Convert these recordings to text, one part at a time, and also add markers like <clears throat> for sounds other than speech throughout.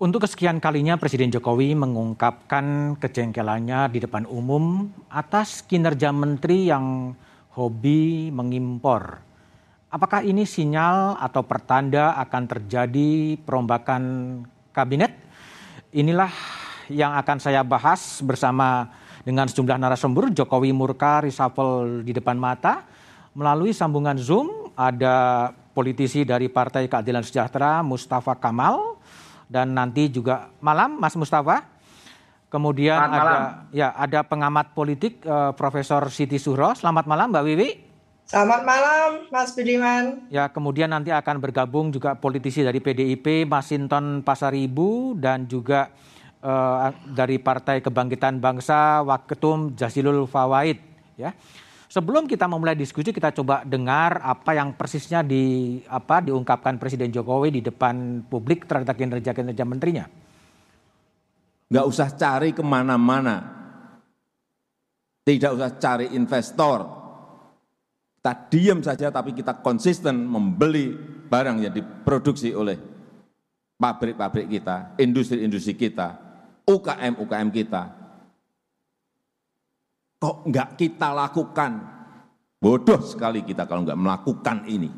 Untuk kesekian kalinya Presiden Jokowi mengungkapkan kejengkelannya di depan umum atas kinerja menteri yang hobi mengimpor. Apakah ini sinyal atau pertanda akan terjadi perombakan kabinet? Inilah yang akan saya bahas bersama dengan sejumlah narasumber Jokowi murka reshuffle di depan mata melalui sambungan Zoom ada politisi dari Partai Keadilan Sejahtera Mustafa Kamal dan nanti juga malam Mas Mustafa. Kemudian Selamat ada malam. ya ada pengamat politik eh, Profesor Siti Suhro. Selamat malam Mbak Wiwi. Selamat malam, Mas Budiman. Ya, kemudian nanti akan bergabung juga politisi dari PDIP Masinton Pasaribu dan juga eh, dari Partai Kebangkitan Bangsa Waketum Jasilul Fawaid ya. Sebelum kita memulai diskusi kita coba dengar apa yang persisnya di apa diungkapkan Presiden Jokowi di depan publik terhadap kinerja-kinerja menterinya. nggak usah cari ke mana-mana, tidak usah cari investor. Kita diam saja tapi kita konsisten membeli barang yang diproduksi oleh pabrik-pabrik kita, industri-industri kita, UKM-UKM kita. Kok nggak kita lakukan? Bodoh sekali kita kalau nggak melakukan ini.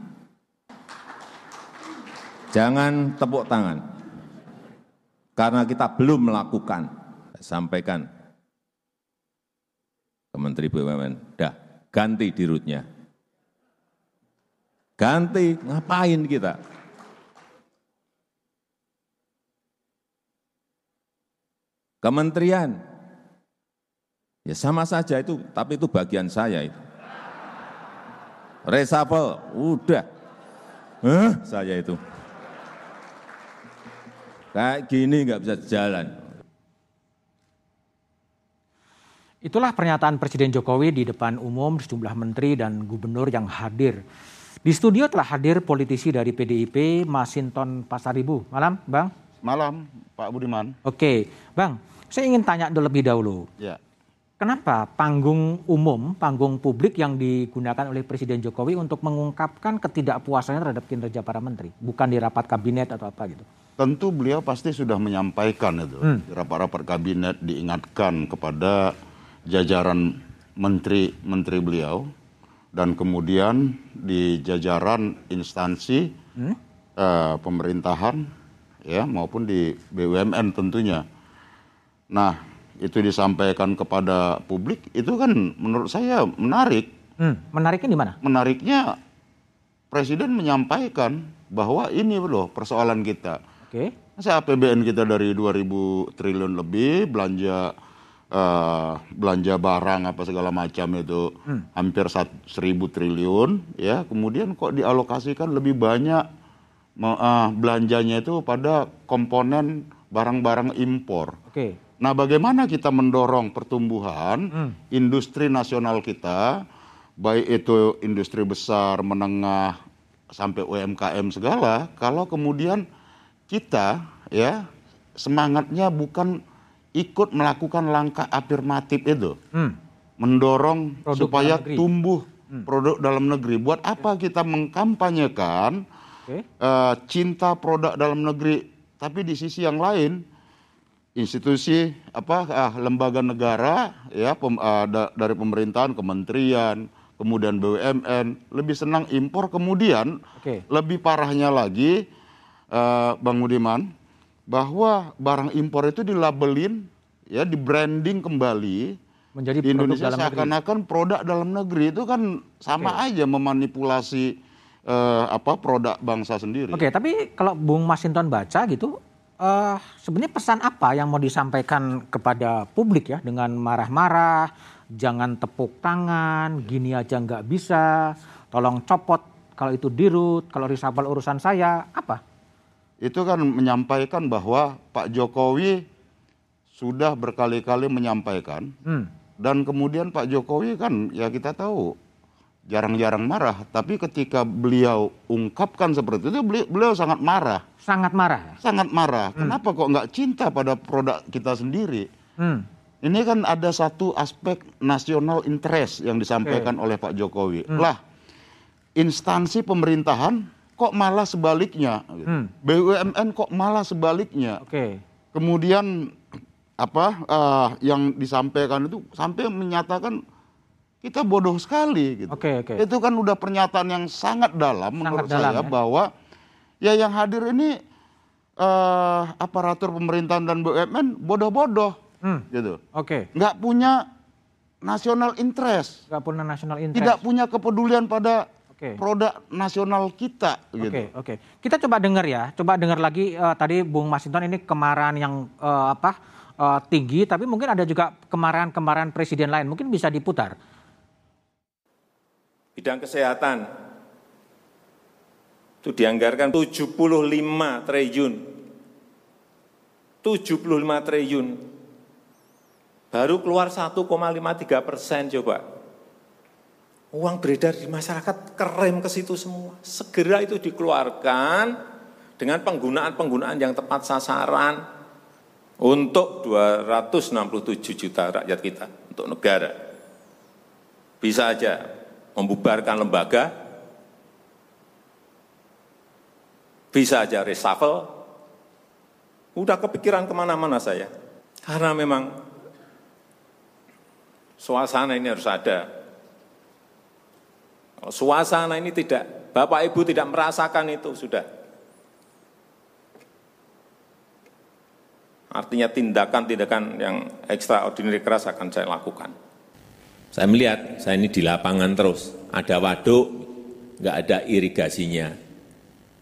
Jangan tepuk tangan karena kita belum melakukan. Saya sampaikan ke Menteri BUMN, dah ganti dirutnya. Ganti, ngapain kita? Kementerian, ya sama saja itu, tapi itu bagian saya itu. Reshuffle, udah. Hah, saya itu. Kayak gini nggak bisa jalan. Itulah pernyataan Presiden Jokowi di depan umum sejumlah menteri dan gubernur yang hadir. Di studio telah hadir politisi dari PDIP Masinton Pasaribu. Malam, Bang. Malam, Pak Budiman. Oke, Bang. Saya ingin tanya terlebih dahulu. Ya, Kenapa panggung umum, panggung publik yang digunakan oleh Presiden Jokowi untuk mengungkapkan ketidakpuasannya terhadap kinerja para menteri, bukan di rapat kabinet atau apa gitu? tentu beliau pasti sudah menyampaikan itu Hmm. di rapat-rapat kabinet diingatkan kepada jajaran menteri-menteri beliau dan kemudian di jajaran instansi Hmm? eh, pemerintahan ya maupun di BUMN tentunya. Nah, itu disampaikan kepada publik itu kan menurut saya menarik. Hmm, menariknya di mana? Menariknya presiden menyampaikan bahwa ini loh persoalan kita. Oke. Masa APBN kita dari 2000 triliun lebih, belanja eh, belanja barang apa segala macam itu hampir sat- 1000 triliun, ya. Kemudian kok dialokasikan lebih banyak eh, belanjanya itu pada komponen barang-barang impor. Oke. Nah, bagaimana kita mendorong pertumbuhan industri nasional kita, baik itu industri besar, menengah, sampai UMKM segala, kalau kemudian kita ya semangatnya bukan ikut melakukan langkah afirmatif itu, Hmm. mendorong Produk supaya tumbuh produk dalam negeri. Buat apa kita mengkampanyekan Oke. eh, cinta produk dalam negeri, tapi di sisi yang lain institusi apa ah, lembaga negara ya pem- ah, da- dari pemerintahan kementerian kemudian BUMN lebih senang impor kemudian Oke. lebih parahnya lagi eh, Bang Budiman bahwa barang impor itu dilabelin ya di branding kembali Menjadi di Indonesia seakan-akan produk dalam negeri itu kan sama aja memanipulasi eh, apa produk bangsa sendiri. Oke, tapi kalau Bung Masinton baca gitu, eh sebenarnya pesan apa yang mau disampaikan kepada publik ya dengan marah-marah, jangan tepuk tangan, gini aja nggak bisa, tolong copot kalau itu dirut, kalau reshuffle urusan saya, apa? itu kan menyampaikan bahwa Pak Jokowi sudah berkali-kali menyampaikan Hmm. dan kemudian Pak Jokowi kan ya kita tahu jarang-jarang marah tapi ketika beliau ungkapkan seperti itu beliau, beliau sangat marah Sangat marah. ya? sangat marah kenapa kok nggak cinta pada produk kita sendiri Hmm. ini kan ada satu aspek nasional interest yang disampaikan oleh Pak Jokowi lah instansi pemerintahan kok malah sebaliknya. Hmm. BUMN kok malah sebaliknya. Oke. Kemudian apa eh, yang disampaikan itu sampai menyatakan kita bodoh sekali gitu. Oke, oke. Itu kan udah pernyataan yang sangat dalam menurut dalam, saya ya. bahwa ya yang hadir ini eh aparatur pemerintahan dan BUMN bodoh-bodoh Hmm. gitu. Oke. Nggak punya national interest, Nggak punya national interest. tidak punya kepedulian pada Oke. produk nasional kita gitu. Oke, oke. Kita coba dengar ya, coba dengar lagi eh, tadi Bung Masinton ini kemarahan yang eh, apa eh, tinggi, tapi mungkin ada juga kemarahan-kemarahan presiden lain, mungkin bisa diputar. Bidang kesehatan itu dianggarkan 75 triliun. 75 triliun. Baru keluar 1,53 persen coba. Uang beredar di masyarakat kerem ke situ semua. Segera itu dikeluarkan dengan penggunaan-penggunaan yang tepat sasaran untuk 267 juta rakyat kita, untuk negara. Bisa aja membubarkan lembaga, bisa aja reshuffle, udah kepikiran ke mana-mana saya. Karena memang suasana ini harus ada. Suasana ini tidak, Bapak Ibu tidak merasakan itu, sudah. Artinya tindakan-tindakan yang extraordinary keras akan saya lakukan. Saya melihat, saya ini di lapangan terus. Ada waduk, nggak ada irigasinya.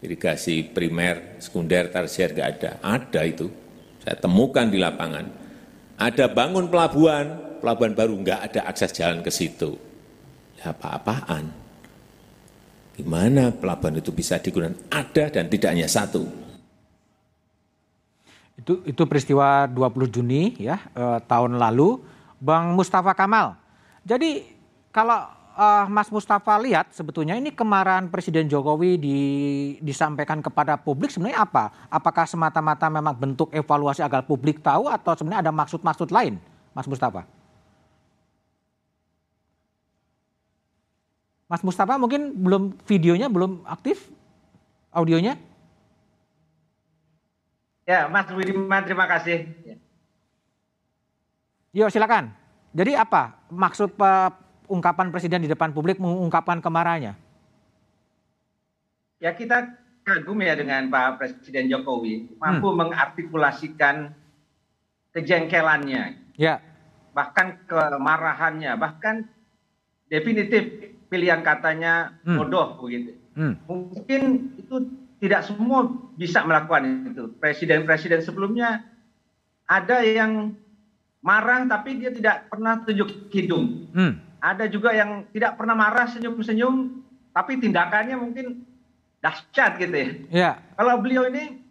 Irigasi primer, sekunder, tersier nggak ada. Ada itu. Saya temukan di lapangan. Ada bangun pelabuhan, pelabuhan baru nggak ada akses jalan ke situ. Ya apa-apaan. Gimana pelabuhan itu bisa digunakan? Ada dan tidak hanya satu. Itu itu peristiwa 20 Juni ya eh, tahun lalu, Bang Mustafa Kamal. Jadi kalau eh, Mas Mustafa lihat sebetulnya ini kemarahan Presiden Jokowi di, disampaikan kepada publik sebenarnya apa? Apakah semata-mata memang bentuk evaluasi agar publik tahu atau sebenarnya ada maksud-maksud lain, Mas Mustafa? Mas Mustafa mungkin belum videonya belum aktif, audionya? Ya, Mas Budiman, terima kasih. Yuk silakan. Jadi apa maksud ungkapan presiden di depan publik mengungkapkan kemarahannya? ya, kita kagum ya dengan Pak Presiden Jokowi, mampu mengartikulasikan kejengkelannya, Ya, bahkan kemarahannya, bahkan definitif pilihan katanya Hmm. bodoh begitu. hmm, Mungkin itu tidak semua bisa melakukan itu. Presiden-presiden sebelumnya ada yang marah tapi dia tidak pernah tunjuk hidung. hmm, Ada juga yang tidak pernah marah senyum-senyum tapi tindakannya mungkin dahsyat gitu ya. ya, Kalau beliau ini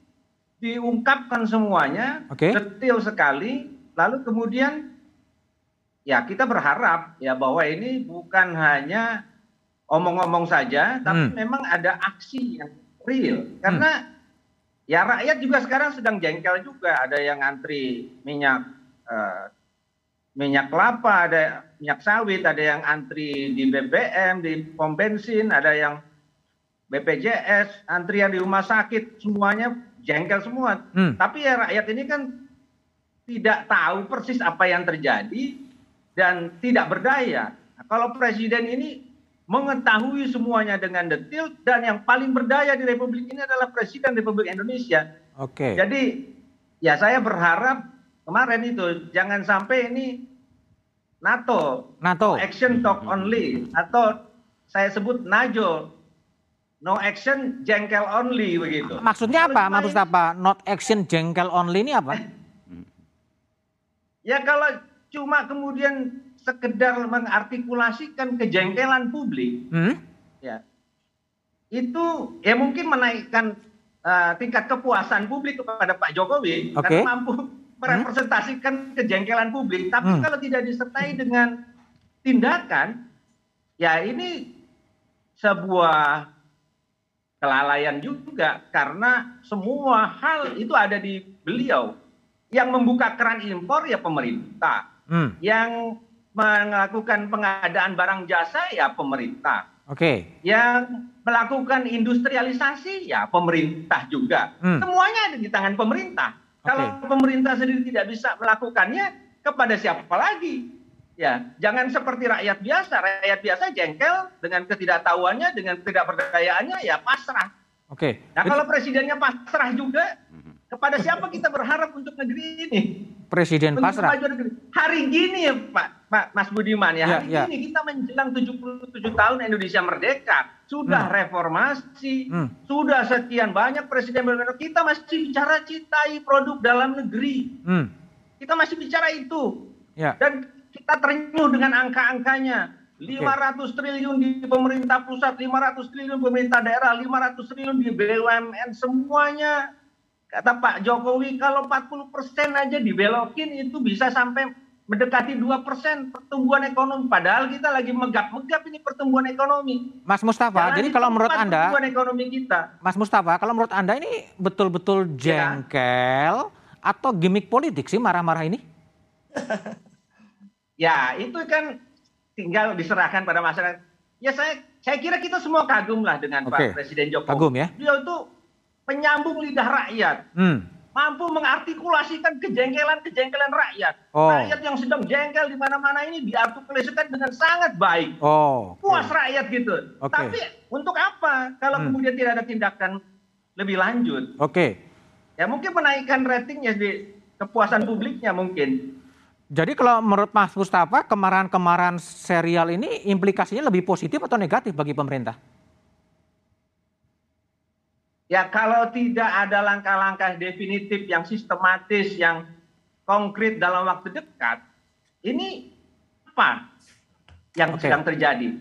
diungkapkan semuanya Oke. detail sekali lalu kemudian ya kita berharap ya bahwa ini bukan hanya omong-omong saja tapi Hmm. memang ada aksi yang real karena ya rakyat juga sekarang sedang jengkel juga ada yang antri minyak minyak kelapa ada minyak sawit ada yang antri di BBM di pom bensin ada yang BPJS antrian di rumah sakit semuanya jengkel semua Hmm. tapi ya rakyat ini kan tidak tahu persis apa yang terjadi dan tidak berdaya. Nah, kalau presiden ini mengetahui semuanya dengan detail dan yang paling berdaya di republik ini adalah presiden Republik Indonesia. oke. Jadi ya saya berharap kemarin itu jangan sampai ini NATO, NATO. action talk only atau saya sebut NAJO, no action jengkel only begitu. Maksudnya Kalau apa, Mas ini- Mustafa? Not action jengkel only ini apa? <laughs> Ya kalau cuma kemudian sekedar mengartikulasikan kejengkelan publik, Hmm? ya itu ya mungkin menaikkan uh, tingkat kepuasan publik kepada Pak Jokowi Oke. karena mampu merepresentasikan kejengkelan publik. Tapi Hmm. kalau tidak disertai dengan tindakan, ya ini sebuah kelalaian juga karena semua hal itu ada di beliau. Yang membuka keran impor ya pemerintah. Hmm. Yang melakukan pengadaan barang jasa ya pemerintah. Oke. Yang melakukan industrialisasi ya pemerintah juga. Hmm. Semuanya ada di tangan pemerintah. Kalau pemerintah sendiri tidak bisa melakukannya, kepada siapa lagi? Ya, jangan seperti rakyat biasa. Rakyat biasa jengkel dengan ketidaktahuannya, dengan ketidakperdayaannya, ya pasrah. Oke. Nah, Jadi kalau presidennya pasrah juga, kepada siapa kita berharap untuk negeri ini? Presiden Untuk pasrah. negeri. Hari gini ya Pak, Pak Mas Budiman ya, Ya, hari ya. gini kita menjelang 77 tahun Indonesia merdeka, sudah reformasi, Hmm. sudah sekian banyak presiden berbeda. Kita masih bicara cintai produk dalam negeri. Hmm. Kita masih bicara itu. Ya. Dan kita terenyuh dengan angka-angkanya. 500 triliun di pemerintah pusat, 500 triliun pemerintah daerah, 500 triliun di BUMN semuanya. Kata Pak Jokowi kalau 40 persen aja dibelokin itu bisa sampai mendekati 2 persen pertumbuhan ekonomi. Padahal kita lagi megap-megap ini pertumbuhan ekonomi. Mas Mustafa, Jangan jadi kalau menurut Anda, pertumbuhan ekonomi kita. Mas Mustafa, kalau menurut Anda ini betul-betul jengkel atau gimmick politik sih marah-marah ini? <laughs> Ya, itu kan tinggal diserahkan pada masyarakat. Ya saya saya kira kita semua kagum lah dengan Oke, Pak Presiden Jokowi. kagum ya. Beliau itu penyambung lidah rakyat, Hmm. mampu mengartikulasikan kejengkelan-kejengkelan rakyat. Oh. Rakyat yang sedang jengkel di mana-mana ini diartikulasikan dengan sangat baik. Oh. oke. Puas rakyat gitu. Oke. Tapi untuk apa kalau Hmm. kemudian tidak ada tindakan lebih lanjut? Oke. Ya mungkin menaikkan ratingnya di kepuasan publiknya mungkin. Jadi kalau menurut Mas Mustafa, kemarahan-kemarahan serial ini implikasinya lebih positif atau negatif bagi pemerintah? Ya kalau tidak ada langkah-langkah definitif yang sistematis, yang konkret dalam waktu dekat, ini apa yang Oke. sedang terjadi?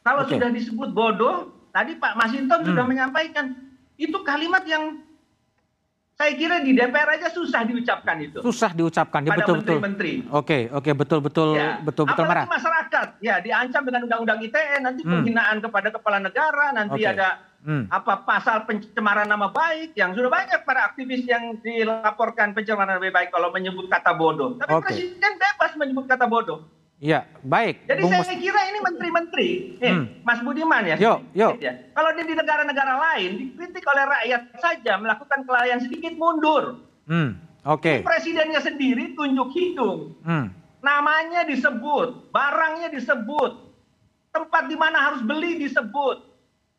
Kalau Oke. sudah disebut bodoh, tadi Pak Masinton sudah Hmm. menyampaikan, itu kalimat yang saya kira di DPR aja susah diucapkan itu Susah diucapkan, ya pada betul-betul. menteri-menteri. Oke, oke, betul-betul, Ya, betul-betul apalagi marah. masyarakat, ya diancam dengan undang-undang ITE, nanti Hmm. penghinaan kepada kepala negara, nanti Oke. ada. Apa pasal pencemaran nama baik yang sudah banyak para aktivis yang dilaporkan pencemaran nama baik kalau menyebut kata bodoh. Tapi Oke. presiden bebas menyebut kata bodoh. Iya, baik. Jadi Bung saya kira ini menteri-menteri, eh, Hmm. Mas Budiman ya. Yuk, yuk. sedikit ya. Kalau di negara-negara lain dikritik oleh rakyat saja melakukan kelalaian sedikit mundur. Hmm, oke. Presidennya sendiri tunjuk hidung. Hmm, namanya disebut, barangnya disebut, tempat di mana harus beli disebut.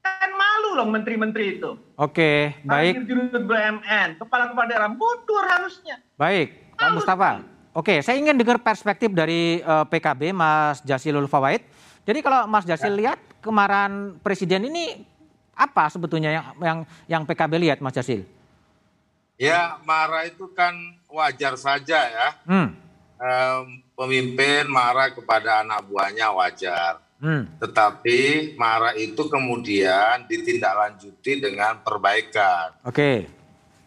Kan malu loh menteri-menteri itu. oke, baik. Dirut BUMN, kepala-kepala daerah mundur harusnya. Baik, Pak Mustafa. Oke, saya ingin dengar perspektif dari eh, PKB, Mas Jasilul Fawaid. Jadi kalau Mas Jasil lihat kemarahan presiden ini apa sebetulnya yang yang, yang PKB lihat, Mas Jasil? Ya, marah itu kan wajar saja ya. Hmm, Em, pemimpin marah kepada anak buahnya wajar. Hmm, Tetapi marah itu kemudian ditindaklanjuti dengan perbaikan. oke,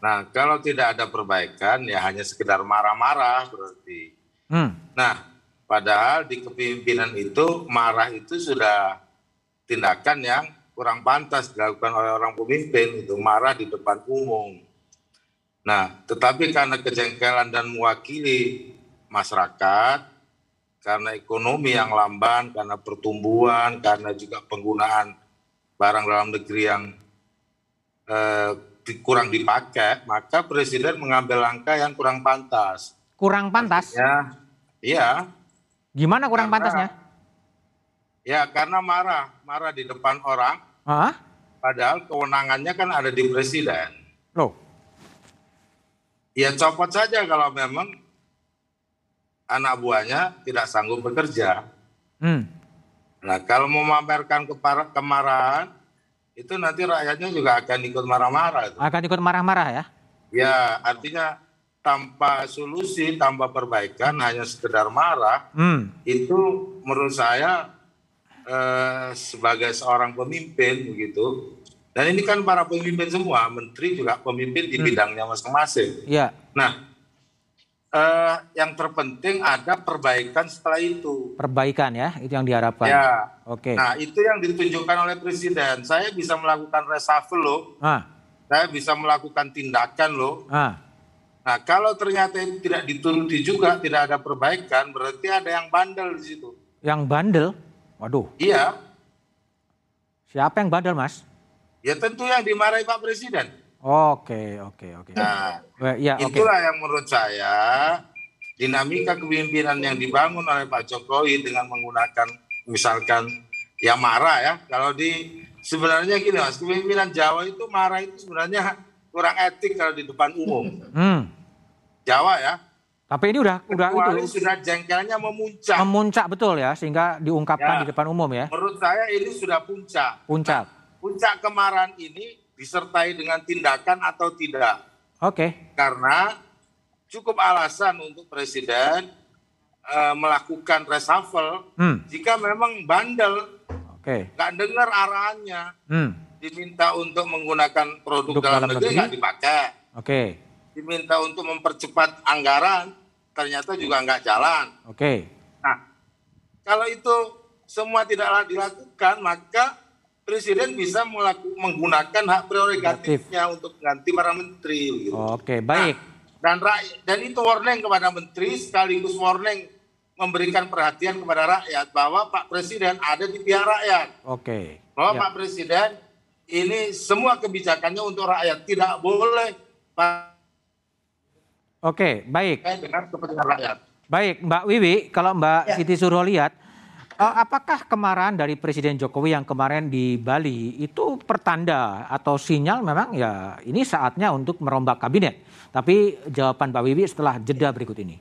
Nah, kalau tidak ada perbaikan ya hanya sekedar marah-marah berarti. hmm, Nah, padahal di kepemimpinan itu marah itu sudah tindakan yang kurang pantas dilakukan oleh orang pemimpin itu marah di depan umum. Nah, tetapi karena kejengkelan dan mewakili masyarakat, karena ekonomi yang lamban, karena pertumbuhan, karena juga penggunaan barang dalam negeri yang eh, kurang dipakai, maka presiden mengambil langkah yang kurang pantas. kurang pantas. Ya, iya, Gimana kurang Karena- pantasnya? ya karena marah, marah di depan orang, Hah? padahal kewenangannya kan ada di presiden. Loh, Ya copot saja kalau memang anak buahnya tidak sanggup bekerja. hmm, Nah kalau memamerkan kemarahan, itu nanti rakyatnya juga akan ikut marah-marah. akan ikut marah-marah ya? Ya artinya tanpa solusi, tanpa perbaikan, hanya sekedar marah, Hmm, itu menurut saya eh, sebagai seorang pemimpin begitu dan ini kan para pemimpin semua menteri juga pemimpin di bidangnya masing-masing ya, nah eh, yang terpenting ada perbaikan setelah itu. Perbaikan ya, itu yang diharapkan. ya. Oke. nah itu yang ditunjukkan oleh presiden. Saya bisa melakukan reshuffle loh. Ah, saya bisa melakukan tindakan loh. Ah, nah kalau ternyata itu tidak dituruti juga tidak ada perbaikan berarti ada yang bandel di situ. Yang bandel, waduh, iya. Siapa yang bandel mas? Ya tentu yang dimarahi Pak Presiden. Oke, oke, oke. Nah, ya, itulah yang menurut saya dinamika kepemimpinan yang dibangun oleh Pak Jokowi dengan menggunakan misalkan ya marah ya. Kalau di sebenarnya gini Mas, kepemimpinan Jawa itu marah itu sebenarnya kurang etik kalau di depan umum. Hmm. Jawa ya. Tapi ini udah udah itu sudah jengkelnya memuncak. memuncak betul ya sehingga diungkapkan Ya. di depan umum ya. Menurut saya ini sudah puncak. Puncak. Puncak kemarahan ini disertai dengan tindakan atau tidak. Oke. Karena cukup alasan untuk presiden eh, melakukan reshuffle Hmm. jika memang bandel, Oke. nggak dengar arahannya, Hmm. diminta untuk menggunakan produk, Produk dalam, dalam negeri nggak dipakai, Oke. diminta untuk mempercepat anggaran, ternyata juga nggak jalan. Oke. Nah, kalau itu semua tidak dilakukan, maka presiden bisa melaku- menggunakan hak prerogatifnya untuk ganti para menteri. Gitu. Oke, baik. Dan rakyat, dan itu warning kepada menteri sekaligus warning memberikan perhatian kepada rakyat bahwa Pak Presiden ada di pihak rakyat. Oke. Bahwa Ya. Pak Presiden ini semua kebijakannya untuk rakyat tidak boleh pakai Oke, baik. dengan kepentingan rakyat. Baik, Mbak Wiwi, kalau Mbak Ya. Siti Suruh lihat, apakah kemarahan dari Presiden Jokowi yang kemarin di Bali itu pertanda atau sinyal memang ya ini saatnya untuk merombak kabinet? Tapi jawaban Mbak Wiwi setelah jeda berikut ini.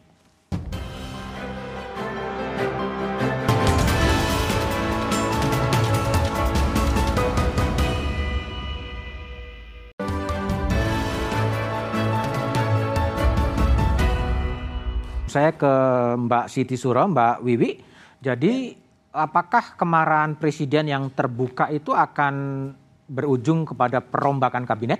Saya ke Mbak Siti Suro, Mbak Wiwi. Jadi apakah kemarahan presiden yang terbuka itu akan berujung kepada perombakan kabinet?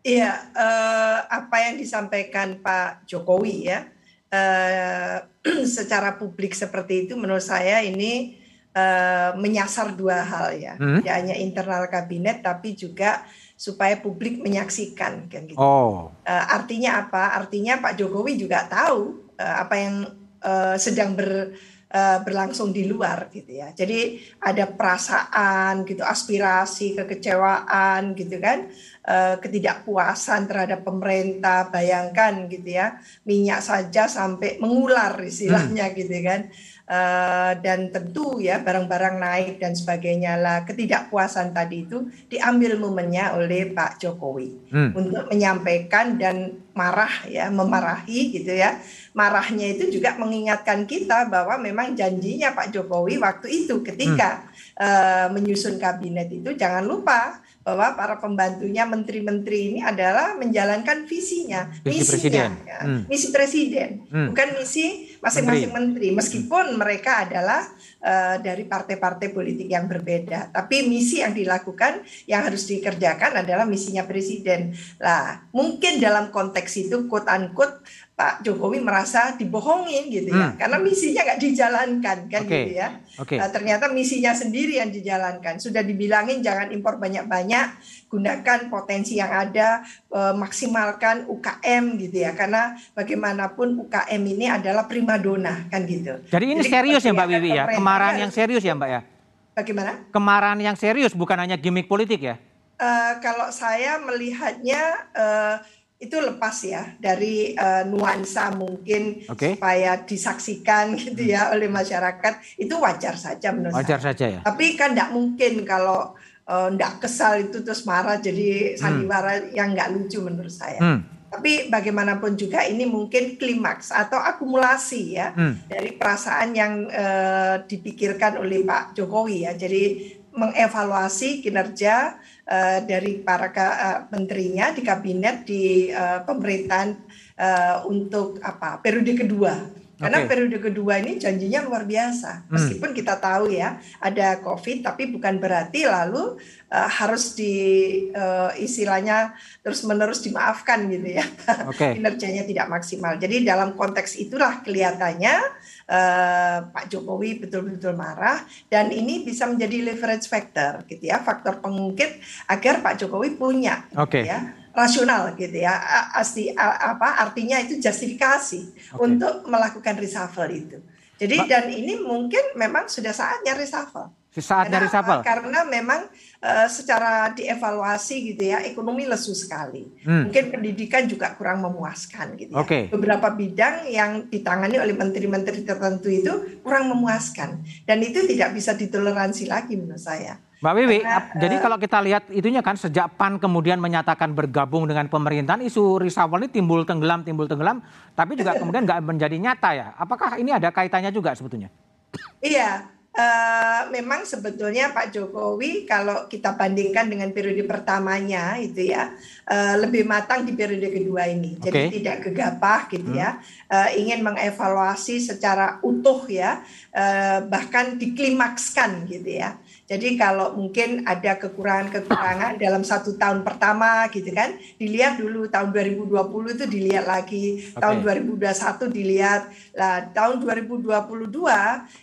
Iya, eh, apa yang disampaikan Pak Jokowi ya, eh, <clears throat> secara publik seperti itu menurut saya ini eh, menyasar dua hal ya, Hmm. tidak hanya internal kabinet tapi juga supaya publik menyaksikan kan gitu. Oh, Eh, artinya apa? Artinya Pak Jokowi juga tahu eh, apa yang eh, sedang ber, eh, berlangsung di luar gitu ya. Jadi ada perasaan gitu, aspirasi, kekecewaan gitu kan, eh, ketidakpuasan terhadap pemerintah. Bayangkan gitu ya, minyak saja sampai mengular istilahnya gitu kan. Eh, dan tentu ya barang-barang naik dan sebagainya lah ketidakpuasan tadi itu diambil momennya oleh Pak Jokowi Hmm. untuk menyampaikan dan marah ya memarahi gitu ya marahnya itu juga mengingatkan kita bahwa memang janjinya Pak Jokowi waktu itu ketika eh, menyusun kabinet itu jangan lupa bahwa para pembantunya menteri-menteri ini adalah menjalankan visinya Visi misinya, presiden. ya. Hmm. misi presiden Hmm. bukan misi masing-masing menteri meskipun mereka adalah eh, dari partai-partai politik yang berbeda. Tapi misi yang dilakukan yang harus dikerjakan adalah misinya presiden. Lah mungkin dalam konteks itu quote unquote Pak Jokowi merasa dibohongin gitu ya Hmm. karena misinya nggak dijalankan kan Oke. gitu ya oke. Eh, ternyata misinya sendiri yang dijalankan. Sudah dibilangin jangan impor banyak-banyak, gunakan potensi yang ada, eh, maksimalkan UKM gitu ya. Karena bagaimanapun UKM ini adalah primadona kan gitu. Jadi ini Jadi serius ya Mbak Wiwi ya, kemarahan yang serius ya Mbak ya? Bagaimana? Kemarahan yang serius bukan hanya gimmick politik ya? Eh, kalau saya melihatnya eh, itu lepas ya dari eh, nuansa mungkin Oke. supaya disaksikan <laughs> gitu ya oleh masyarakat itu wajar saja menurut saya. Wajar saja ya? Tapi kan tidak mungkin kalau tidak kesal itu terus marah jadi sandiwara yang nggak lucu menurut saya. Hmm. Tapi bagaimanapun juga ini mungkin klimaks atau akumulasi ya Hmm. dari perasaan yang eh, dipikirkan oleh Pak Jokowi ya. Jadi mengevaluasi kinerja eh, dari para ka- eh, menterinya di kabinet di eh, pemerintahan eh, untuk apa periode kedua. Karena Oke. periode kedua ini janjinya luar biasa. Hmm. Meskipun kita tahu ya ada COVID, tapi bukan berarti lalu eh, harus di eh, istilahnya terus menerus dimaafkan gitu ya. Oke. <laughs> Kinerjanya tidak maksimal. Jadi dalam konteks itulah kelihatannya eh, Pak Jokowi betul-betul marah dan ini bisa menjadi leverage factor gitu ya, faktor pengungkit agar Pak Jokowi punya Oke. gitu ya rasional gitu ya A- asti a- apa artinya itu justifikasi Oke. untuk melakukan reshuffle itu jadi Mbak- dan ini mungkin memang sudah saatnya reshuffle Saatnya reshuffle. Karena memang uh, secara dievaluasi gitu ya, ekonomi lesu sekali. Hmm. Mungkin pendidikan juga kurang memuaskan gitu ya. Okay. Beberapa bidang yang ditangani oleh menteri-menteri tertentu itu kurang memuaskan dan itu tidak bisa ditoleransi lagi menurut saya. Mbak Wiwi, Karena, jadi uh, kalau kita lihat itunya kan sejak PAN kemudian menyatakan bergabung dengan pemerintahan, isu reshuffle ini timbul tenggelam, timbul tenggelam, tapi juga kemudian nggak menjadi nyata ya. Apakah ini ada kaitannya juga sebetulnya? Iya, Uh, memang sebetulnya Pak Jokowi kalau kita bandingkan dengan periode pertamanya itu ya uh, lebih matang di periode kedua ini. Okay. Jadi tidak gegabah gitu ya. hmm. ya. Uh, ingin mengevaluasi secara utuh ya uh, bahkan diklimakskan gitu ya. Jadi kalau mungkin ada kekurangan-kekurangan dalam satu tahun pertama gitu kan, dilihat dulu tahun 2020 itu dilihat lagi, okay. tahun 2021 dilihat. Lah tahun 2022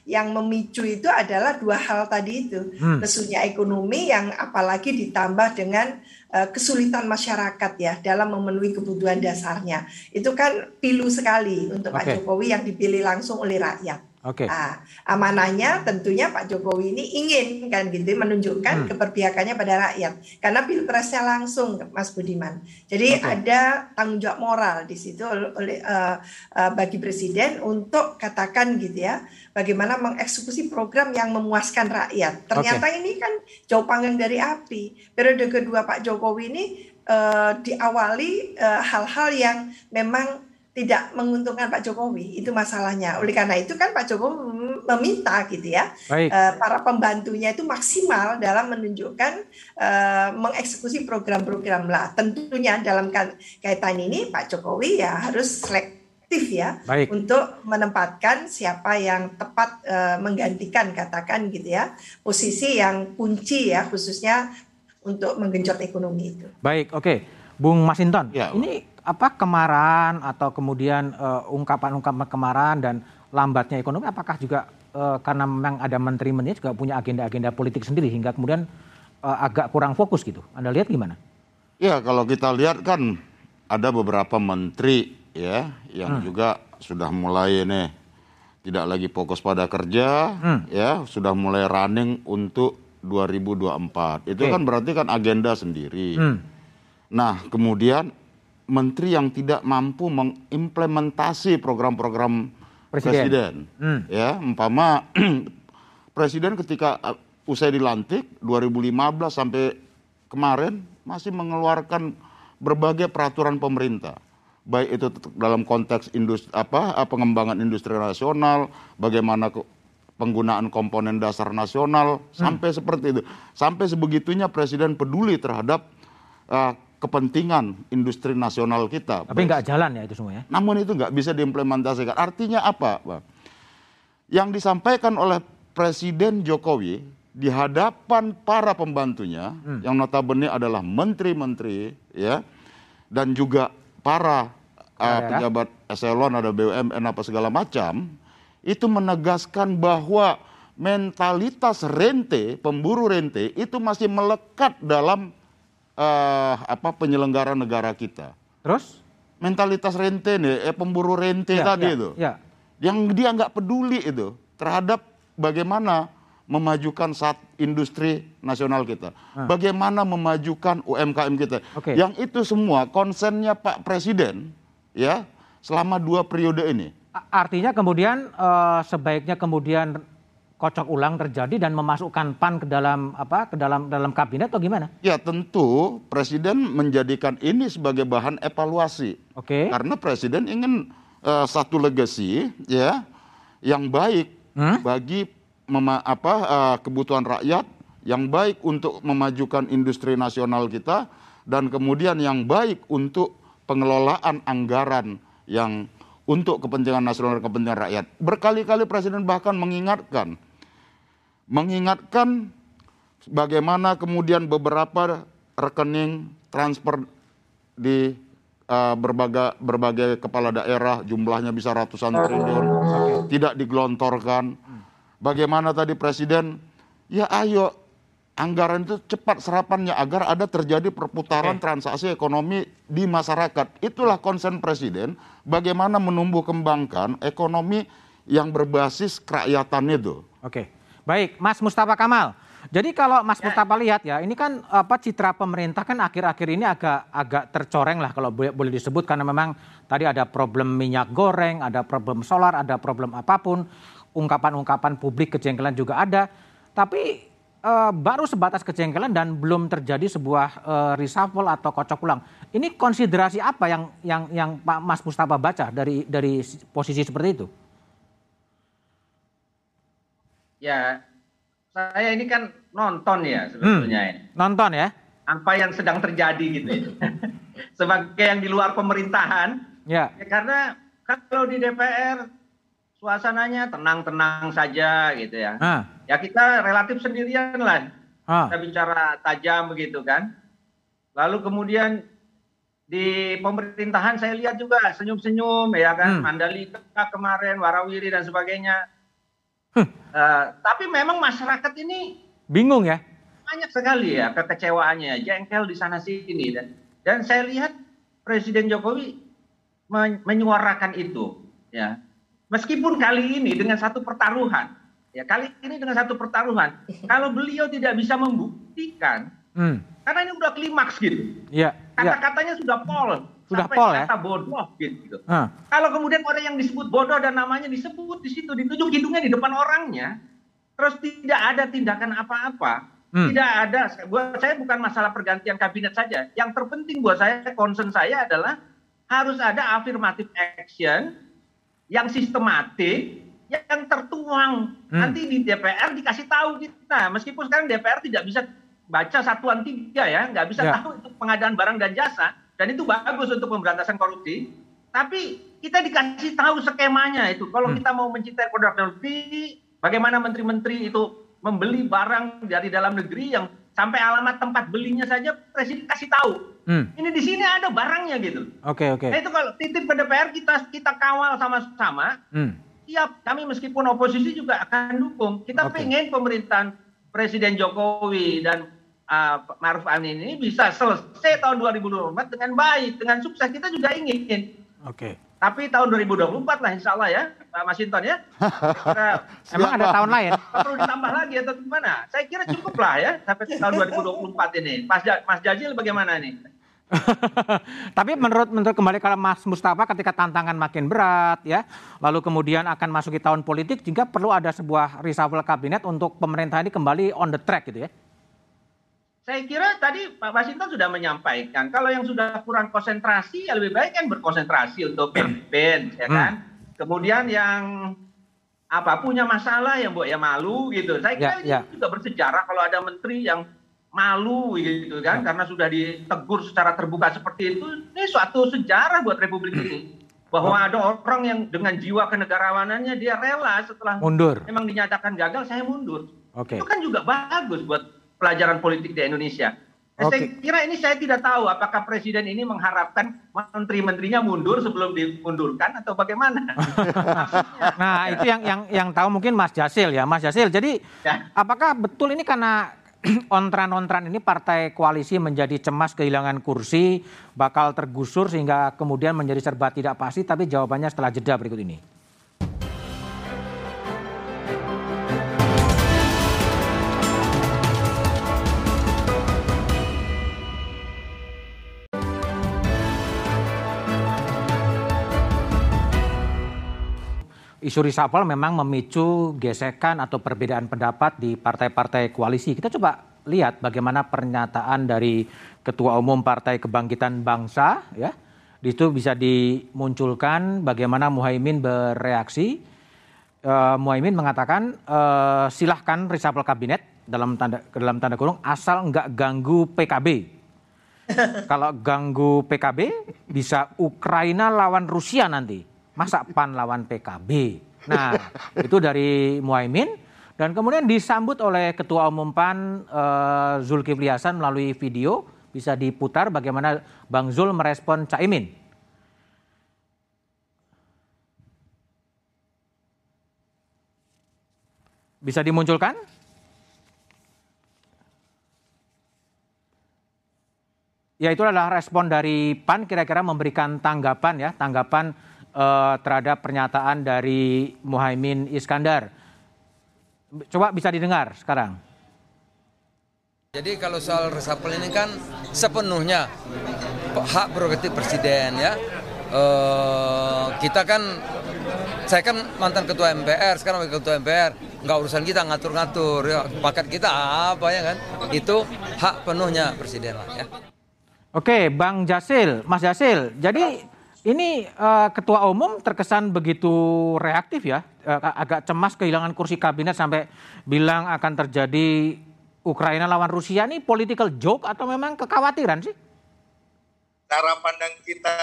yang memicu itu adalah dua hal tadi itu. Hmm. Lesunya ekonomi yang apalagi ditambah dengan uh, kesulitan masyarakat ya dalam memenuhi kebutuhan dasarnya. Itu kan pilu sekali untuk okay. Pak Jokowi yang dipilih langsung oleh rakyat. Oke. Okay. Nah, amanahnya tentunya Pak Jokowi ini ingin kan gitu menunjukkan hmm. keberpihakannya pada rakyat karena pilpresnya langsung Mas Budiman. Jadi okay. ada tanggung jawab moral di situ oleh uh, uh, bagi presiden untuk katakan gitu ya bagaimana mengeksekusi program yang memuaskan rakyat. Ternyata okay. ini kan jauh panggang dari api. Periode kedua Pak Jokowi ini uh, diawali hal-hal uh, yang memang tidak menguntungkan Pak Jokowi itu masalahnya. Oleh karena itu kan Pak Jokowi meminta gitu ya Baik. Uh, para pembantunya itu maksimal dalam menunjukkan uh, mengeksekusi program-program lah. Tentunya dalam kaitan ini Pak Jokowi ya harus selektif ya Baik. untuk menempatkan siapa yang tepat uh, menggantikan katakan gitu ya posisi yang kunci ya khususnya untuk menggenjot ekonomi itu. Baik, oke. Okay. Bung Masinton, ya. ini apa kemarahan atau kemudian uh, ungkapan-ungkapan kemarahan dan lambatnya ekonomi apakah juga uh, karena memang ada menteri-menteri juga punya agenda-agenda politik sendiri hingga kemudian uh, agak kurang fokus gitu. Anda lihat gimana? Ya, kalau kita lihat kan ada beberapa menteri ya yang hmm. juga sudah mulai nih tidak lagi fokus pada kerja hmm. ya, sudah mulai running untuk 2024. Itu okay. kan berarti kan agenda sendiri. Hmm. Nah, kemudian menteri yang tidak mampu mengimplementasi program-program presiden, presiden. Hmm. ya umpama <clears throat> presiden ketika uh, usai dilantik 2015 sampai kemarin masih mengeluarkan berbagai peraturan pemerintah baik itu dalam konteks industri apa uh, pengembangan industri nasional bagaimana penggunaan komponen dasar nasional hmm. sampai seperti itu sampai sebegitunya presiden peduli terhadap uh, kepentingan industri nasional kita. Tapi nggak jalan ya itu semua ya? Namun itu nggak bisa diimplementasikan. Artinya apa, Pak? Yang disampaikan oleh Presiden Jokowi di hadapan para pembantunya, hmm. yang notabene adalah menteri-menteri, ya, dan juga para uh, pejabat eselon, ada BUMN apa segala macam, itu menegaskan bahwa mentalitas rente, pemburu rente itu masih melekat dalam uh, apa penyelenggara negara kita. Terus? Mentalitas rente nih, eh, pemburu rente ya, tadi ya, itu. Ya. Yang dia nggak peduli itu terhadap bagaimana memajukan saat industri nasional kita. Hmm. Bagaimana memajukan UMKM kita. Okay. Yang itu semua konsennya Pak Presiden ya selama dua periode ini. Artinya kemudian uh, sebaiknya kemudian kocok ulang terjadi dan memasukkan PAN ke dalam apa ke dalam dalam kabinet atau gimana? Ya tentu presiden menjadikan ini sebagai bahan evaluasi. Oke. Okay. Karena presiden ingin uh, satu legacy ya yang baik hmm? bagi mema, apa uh, kebutuhan rakyat, yang baik untuk memajukan industri nasional kita dan kemudian yang baik untuk pengelolaan anggaran yang untuk kepentingan nasional dan kepentingan rakyat. Berkali-kali presiden bahkan mengingatkan mengingatkan bagaimana kemudian beberapa rekening transfer di uh, berbagai berbagai kepala daerah jumlahnya bisa ratusan triliun tidak digelontorkan. Bagaimana tadi presiden ya ayo anggaran itu cepat serapannya agar ada terjadi perputaran okay. transaksi ekonomi di masyarakat. Itulah konsen presiden bagaimana menumbuh kembangkan ekonomi yang berbasis kerakyatan itu. Oke. Baik, Mas Mustafa Kamal. Jadi kalau Mas ya. Mustafa lihat ya, ini kan apa citra pemerintah kan akhir-akhir ini agak agak tercoreng lah kalau boleh, boleh disebut karena memang tadi ada problem minyak goreng, ada problem solar, ada problem apa pun, ungkapan-ungkapan publik kejengkelan juga ada. Tapi uh, baru sebatas kejengkelan dan belum terjadi sebuah uh, reshuffle atau kocok ulang. Ini konsiderasi apa yang yang yang Pak Mas Mustafa baca dari dari posisi seperti itu? Ya, saya ini kan nonton ya sebetulnya hmm, ini. Nonton ya? Apa yang sedang terjadi gitu ya. <laughs> Sebagai yang di luar pemerintahan. Ya. ya. Karena kalau di DPR suasananya tenang-tenang saja gitu ya. Ah. Ya kita relatif sendirian lah. Ah. Kita bicara tajam begitu kan. Lalu kemudian di pemerintahan saya lihat juga senyum-senyum ya kan. Hmm. Mandalika kemarin, Warawiri dan sebagainya Uh, tapi memang masyarakat ini bingung ya. Banyak sekali ya kekecewaannya, jengkel di sana sini dan dan saya lihat Presiden Jokowi men menyuarakan itu ya. Meskipun kali ini dengan satu pertaruhan, ya kali ini dengan satu pertaruhan, <laughs> kalau beliau tidak bisa membuktikan, hmm. karena ini udah klimaks gitu, ya, kata-katanya ya. sudah pol, sudah pol ya. Kata bodoh gitu. Hmm. Kalau kemudian orang yang disebut bodoh dan namanya disebut di situ ditunjuk hidungnya di depan orangnya, terus tidak ada tindakan apa-apa, hmm. tidak ada. Buat saya bukan masalah pergantian kabinet saja. Yang terpenting buat saya concern saya adalah harus ada affirmative action yang sistematik yang tertuang hmm. nanti di DPR dikasih tahu kita meskipun sekarang DPR tidak bisa baca satuan tiga ya nggak bisa ya. tahu itu pengadaan barang dan jasa dan itu bagus untuk pemberantasan korupsi. Tapi kita dikasih tahu skemanya itu. Kalau hmm. kita mau mencintai produk negeri, bagaimana menteri-menteri itu membeli barang dari dalam negeri yang sampai alamat tempat belinya saja presiden kasih tahu. Hmm. Ini di sini ada barangnya gitu. Oke okay, oke. Okay. Nah itu kalau titip ke DPR kita kita kawal sama-sama. Hmm. Siap, kami meskipun oposisi juga akan dukung. Kita okay. pengen pemerintahan Presiden Jokowi dan uh, Maruf Amin ini bisa selesai tahun 2024 dengan baik, dengan sukses. Kita juga ingin. Oke. Okay. Tapi tahun 2024 lah insya Allah ya, Pak Masinton ya. Kira, <laughs> Emang ada tahun lain? Perlu ditambah lagi atau gimana? Saya kira cukup lah ya sampai tahun 2024 ini. Mas, Mas Jajil bagaimana nih? <laughs> Tapi menurut menurut kembali kalau Mas Mustafa ketika tantangan makin berat ya, lalu kemudian akan masuki tahun politik juga perlu ada sebuah reshuffle kabinet untuk pemerintah ini kembali on the track gitu ya. Saya kira tadi Pak Masinton sudah menyampaikan kalau yang sudah kurang konsentrasi ya lebih baik kan berkonsentrasi untuk campaign ya kan. Hmm. Kemudian yang apa punya masalah yang buat ya malu gitu. Saya kira ya, ini ya. juga bersejarah kalau ada menteri yang malu gitu kan ya. karena sudah ditegur secara terbuka seperti itu. Ini suatu sejarah buat republik ini. Bahwa oh. ada orang yang dengan jiwa kenegarawanannya dia rela setelah mundur. Memang dinyatakan gagal saya mundur. Okay. Itu kan juga bagus buat pelajaran politik di Indonesia. Okay. Saya kira ini saya tidak tahu apakah presiden ini mengharapkan menteri-menterinya mundur sebelum dimundurkan atau bagaimana. <laughs> nah itu yang yang yang tahu mungkin Mas Jasil ya, Mas Jasil. Jadi ya. apakah betul ini karena <clears throat> ontran-ontran ini partai koalisi menjadi cemas kehilangan kursi, bakal tergusur sehingga kemudian menjadi serba tidak pasti. Tapi jawabannya setelah jeda berikut ini. Isu reshuffle memang memicu gesekan atau perbedaan pendapat di partai-partai koalisi. Kita coba lihat bagaimana pernyataan dari Ketua Umum Partai Kebangkitan Bangsa ya. Di situ bisa dimunculkan bagaimana Muhaimin bereaksi. Uh, Muhaimin mengatakan uh, silahkan reshuffle kabinet dalam tanda dalam tanda kurung asal nggak ganggu PKB. <laughs> Kalau ganggu PKB bisa Ukraina lawan Rusia nanti masa PAN lawan PKB. Nah, itu dari Muhaimin dan kemudian disambut oleh Ketua Umum PAN uh, Zulkifli Hasan melalui video bisa diputar bagaimana Bang Zul merespon Caimin. Bisa dimunculkan? Ya itu adalah respon dari PAN kira-kira memberikan tanggapan ya, tanggapan uh, terhadap pernyataan dari Muhaimin Iskandar. Coba bisa didengar sekarang. Jadi kalau soal reshuffle ini kan sepenuhnya hak prerogatif presiden ya. Uh, kita kan saya kan mantan ketua MPR, sekarang wakil ketua MPR, nggak urusan kita ngatur-ngatur, ya, paket kita apa ya kan, itu hak penuhnya presiden lah ya. Oke, Bang Jasil, Mas Jasil, jadi ini uh, ketua umum terkesan begitu reaktif ya, uh, agak cemas kehilangan kursi kabinet sampai bilang akan terjadi Ukraina lawan Rusia ini political joke atau memang kekhawatiran sih? Cara pandang kita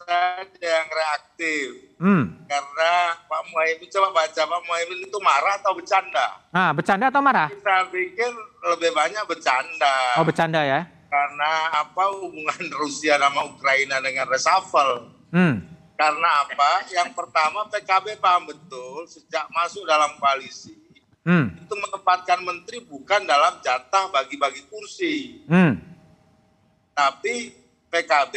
saja yang reaktif. Hmm. Karena Pak Muhaimin coba baca Pak Muhaimin itu marah atau bercanda? Ah, bercanda atau marah? Kita pikir lebih banyak bercanda. Oh, bercanda ya? Karena apa hubungan <laughs> Rusia sama Ukraina dengan reshuffle? Hmm. Karena apa? Yang pertama PKB paham betul sejak masuk dalam koalisi hmm. itu menempatkan menteri bukan dalam jatah bagi-bagi kursi. Hmm. Tapi PKB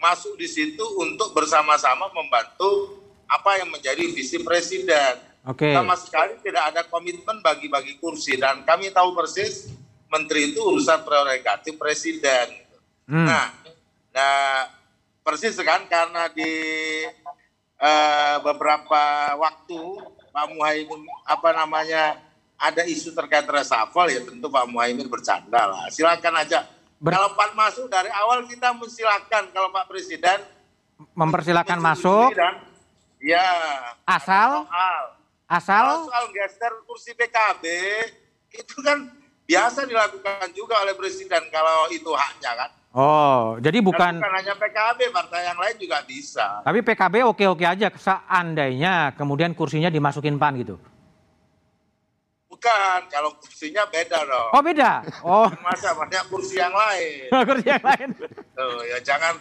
masuk di situ untuk bersama-sama membantu apa yang menjadi visi presiden. Okay. Sama sekali tidak ada komitmen bagi-bagi kursi dan kami tahu persis menteri itu urusan prerogatif presiden. Hmm. Nah, nah persis kan karena di uh, beberapa waktu Pak Muhaimin apa namanya ada isu terkait reshuffle ya tentu Pak Muhaimin bercanda lah. Silakan aja Ber kalau Pan masuk dari awal kita mensilakan kalau Pak Presiden mempersilakan masuk. Dan, ya. Asal soal. Asal soal geser kursi PKB itu kan biasa dilakukan juga oleh presiden kalau itu haknya kan. Oh, jadi bukan bukan hanya PKB, partai yang lain juga bisa. Tapi PKB oke-oke aja seandainya kemudian kursinya dimasukin PAN gitu. Bukan, kalau kursinya beda dong. Oh beda. Oh. Masa banyak kursi yang lain. <laughs> kursi yang lain. Tuh, ya jangan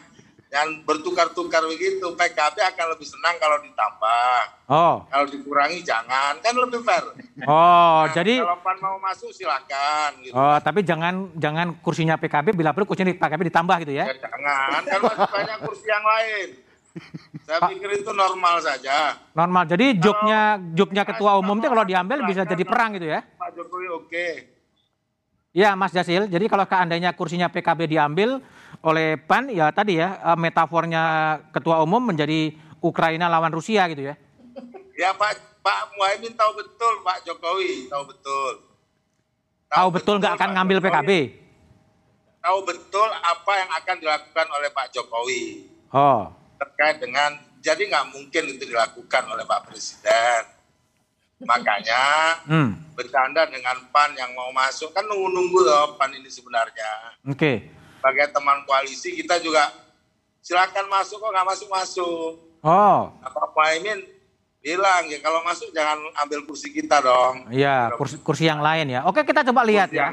jangan bertukar-tukar begitu. PKB akan lebih senang kalau ditambah. Oh. Kalau dikurangi jangan, kan lebih fair. Oh, nah, jadi kalau PAN mau masuk silakan. Gitu. Oh, tapi jangan jangan kursinya PKB bila perlu kursinya PKB ditambah gitu ya? ya jangan, kan masih banyak kursi yang lain. Saya pikir itu normal saja. Normal. Jadi joknya joknya ketua umum itu kalau diambil bisa jadi perang gitu ya? Pak Jokowi oke. Ya Mas Jasil, jadi kalau seandainya kursinya PKB diambil oleh PAN, ya tadi ya eh, metafornya ketua umum menjadi Ukraina lawan Rusia gitu ya? Ya Pak Pak Muhaimin tahu betul Pak Jokowi tahu betul. Tahu, tahu betul nggak akan ngambil PKB? Tahu betul apa yang akan dilakukan oleh Pak Jokowi. Oh terkait dengan jadi nggak mungkin itu dilakukan oleh Pak Presiden. Makanya hmm. bercanda dengan PAN yang mau masuk kan nunggu-nunggu loh PAN ini sebenarnya. Oke. Okay. Sebagai teman koalisi kita juga silakan masuk kok nggak masuk masuk. Oh. Apa Pak Imin bilang ya kalau masuk jangan ambil kursi kita dong. Iya, kursi, kursi yang lain ya. Oke, kita coba lihat kursi ya.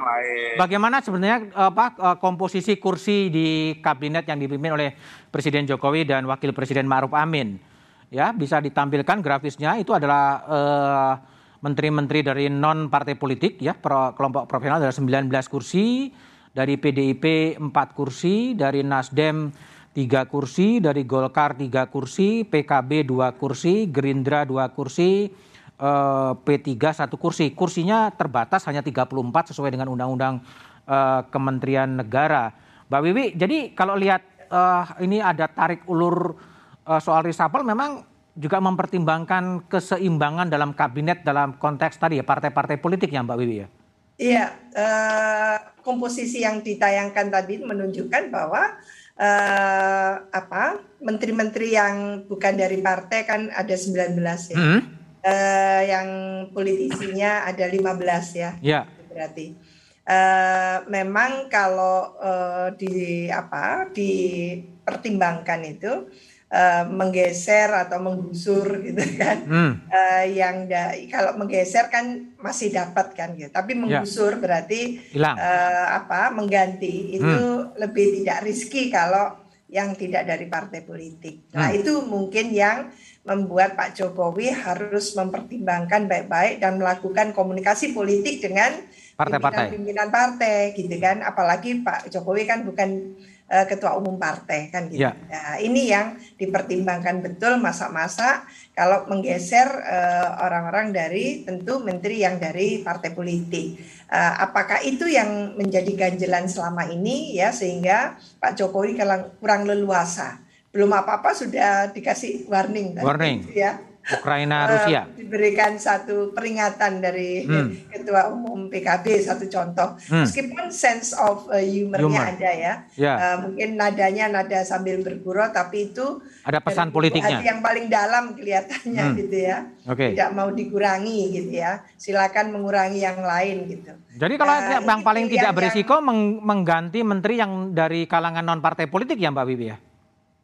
Bagaimana sebenarnya apa eh, komposisi kursi di kabinet yang dipimpin oleh Presiden Jokowi dan Wakil Presiden Ma'ruf Amin. Ya, bisa ditampilkan grafisnya. Itu adalah uh, menteri-menteri dari non partai politik ya, pro, kelompok profesional ada 19 kursi, dari PDIP 4 kursi, dari Nasdem tiga kursi, dari Golkar tiga kursi, PKB dua kursi, Gerindra dua kursi, eh, P3 satu kursi. Kursinya terbatas hanya 34 sesuai dengan Undang-Undang eh, Kementerian Negara. Mbak Wiwi, jadi kalau lihat eh, ini ada tarik ulur soal reshuffle memang juga mempertimbangkan keseimbangan dalam kabinet dalam konteks tadi ya partai-partai politik ya Mbak Wiwi ya. Iya, uh, komposisi yang ditayangkan tadi menunjukkan bahwa uh, apa menteri-menteri yang bukan dari partai kan ada 19 ya. Hmm. Uh, yang politisinya ada 15 ya. Ya. Berarti uh, memang kalau uh, di apa dipertimbangkan itu uh, menggeser atau menggusur gitu kan hmm. uh, yang da, kalau menggeser kan masih dapat kan gitu tapi ya. menggusur ya. berarti uh, apa mengganti itu hmm. lebih tidak riski kalau yang tidak dari partai politik. Nah, hmm. itu mungkin yang membuat Pak Jokowi harus mempertimbangkan baik-baik dan melakukan komunikasi politik dengan partai-partai pimpinan partai gitu kan. Apalagi Pak Jokowi kan bukan uh, ketua umum partai kan gitu. Ya. Nah, ini yang dipertimbangkan betul masa-masa kalau menggeser uh, orang-orang dari tentu menteri yang dari partai politik. Uh, apakah itu yang menjadi ganjelan selama ini ya sehingga Pak Jokowi kurang leluasa. Belum apa-apa sudah dikasih warning. Warning. Gitu ya Ukraina Rusia uh, diberikan satu peringatan dari hmm. ketua umum PKB satu contoh hmm. meskipun sense of uh, humornya Humor. ada ya yeah. uh, mungkin nadanya nada sambil bergurau tapi itu ada pesan politiknya yang paling dalam kelihatannya hmm. gitu ya okay. tidak mau dikurangi gitu ya silakan mengurangi yang lain gitu jadi kalau uh, yang paling tidak berisiko yang, mengganti menteri yang dari kalangan non partai politik ya Mbak Bibi ya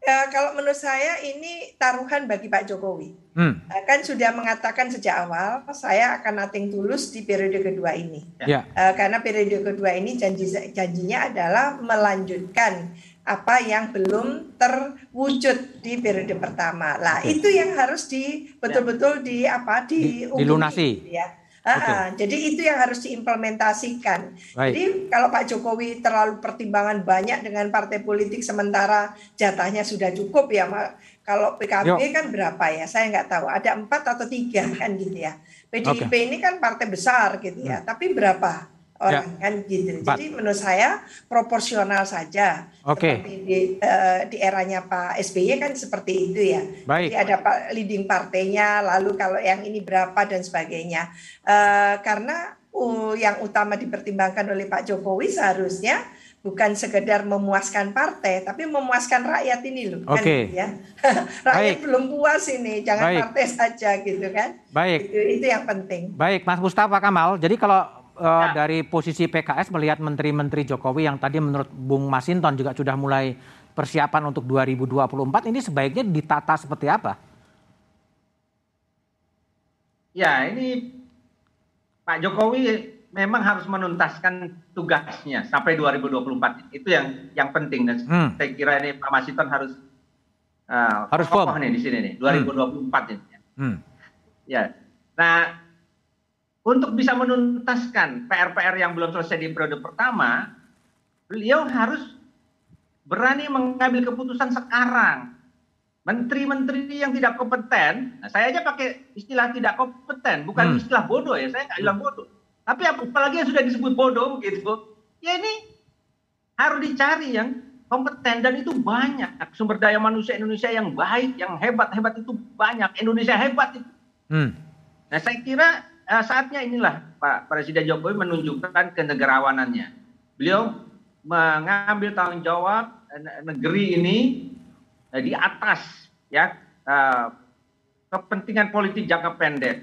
Ya, kalau menurut saya ini taruhan bagi Pak Jokowi. Hmm. Eh, kan sudah mengatakan sejak awal saya akan nating tulus di periode kedua ini. Ya. Uh, karena periode kedua ini janji janjinya adalah melanjutkan apa yang belum terwujud di periode pertama. Lah okay. itu yang harus di betul-betul di apa di dilunasi. Ya Okay. jadi itu yang harus diimplementasikan. Baik. Jadi kalau Pak Jokowi terlalu pertimbangan banyak dengan partai politik sementara jatahnya sudah cukup ya, kalau PKB Yo. kan berapa ya? Saya nggak tahu. Ada empat atau tiga kan gitu ya. PDIP okay. ini kan partai besar gitu ya. Hmm. Tapi berapa? Orang ya. kan gitu. Jadi menurut saya proporsional saja. Oke. Okay. di uh, di eranya Pak SBY kan seperti itu ya. Baik. Jadi ada Pak leading partainya, lalu kalau yang ini berapa dan sebagainya. Uh, karena uh, yang utama dipertimbangkan oleh Pak Jokowi seharusnya bukan sekedar memuaskan partai, tapi memuaskan rakyat ini loh. Oke. Okay. Kan, ya. <laughs> rakyat Baik. belum puas ini, jangan Baik. partai saja gitu kan. Baik. Itu, itu yang penting. Baik, Mas Mustafa Kamal. Jadi kalau uh, ya. dari posisi PKS melihat menteri-menteri Jokowi yang tadi menurut Bung Masinton juga sudah mulai persiapan untuk 2024 ini sebaiknya ditata seperti apa? Ya, ini Pak Jokowi memang harus menuntaskan tugasnya sampai 2024. Itu yang yang penting dan hmm. saya kira ini Pak Masinton harus uh, harus kokoh nih di sini nih 2024 hmm. ini. Hmm. Ya. Nah, untuk bisa menuntaskan PR-PR yang belum selesai di periode pertama, beliau harus berani mengambil keputusan sekarang. Menteri-menteri yang tidak kompeten, nah saya aja pakai istilah tidak kompeten, bukan hmm. istilah bodoh ya, saya nggak bilang bodoh. Tapi apalagi yang sudah disebut bodoh gitu, ya ini harus dicari yang kompeten dan itu banyak sumber daya manusia Indonesia yang baik, yang hebat-hebat itu banyak. Indonesia hebat itu. Hmm. Nah saya kira uh, saatnya inilah Pak Presiden Jokowi menunjukkan kenegarawanannya. Beliau mengambil tanggung jawab eh, negeri ini uh, di atas ya kepentingan politik jangka pendek.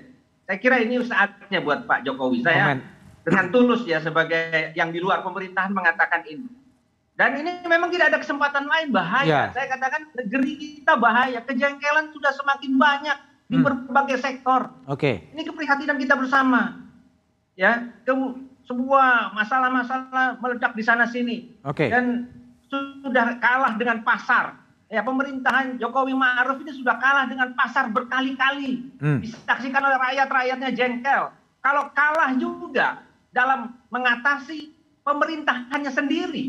Saya kira ini saatnya buat Pak Jokowi. Saya Amen. dengan tulus ya sebagai yang di luar pemerintahan mengatakan ini. Dan ini memang tidak ada kesempatan lain bahaya. Ya. Saya katakan negeri kita bahaya, kejengkelan sudah semakin banyak di hmm. berbagai sektor. Oke. Okay. Ini keprihatinan kita bersama. Ya, ke, sebuah masalah-masalah meledak di sana sini. Oke. Okay. Dan sudah kalah dengan pasar. Ya, pemerintahan Jokowi Ma'ruf ini sudah kalah dengan pasar berkali-kali. Hmm. Disaksikan oleh rakyat-rakyatnya jengkel. Kalau kalah juga dalam mengatasi pemerintahannya sendiri.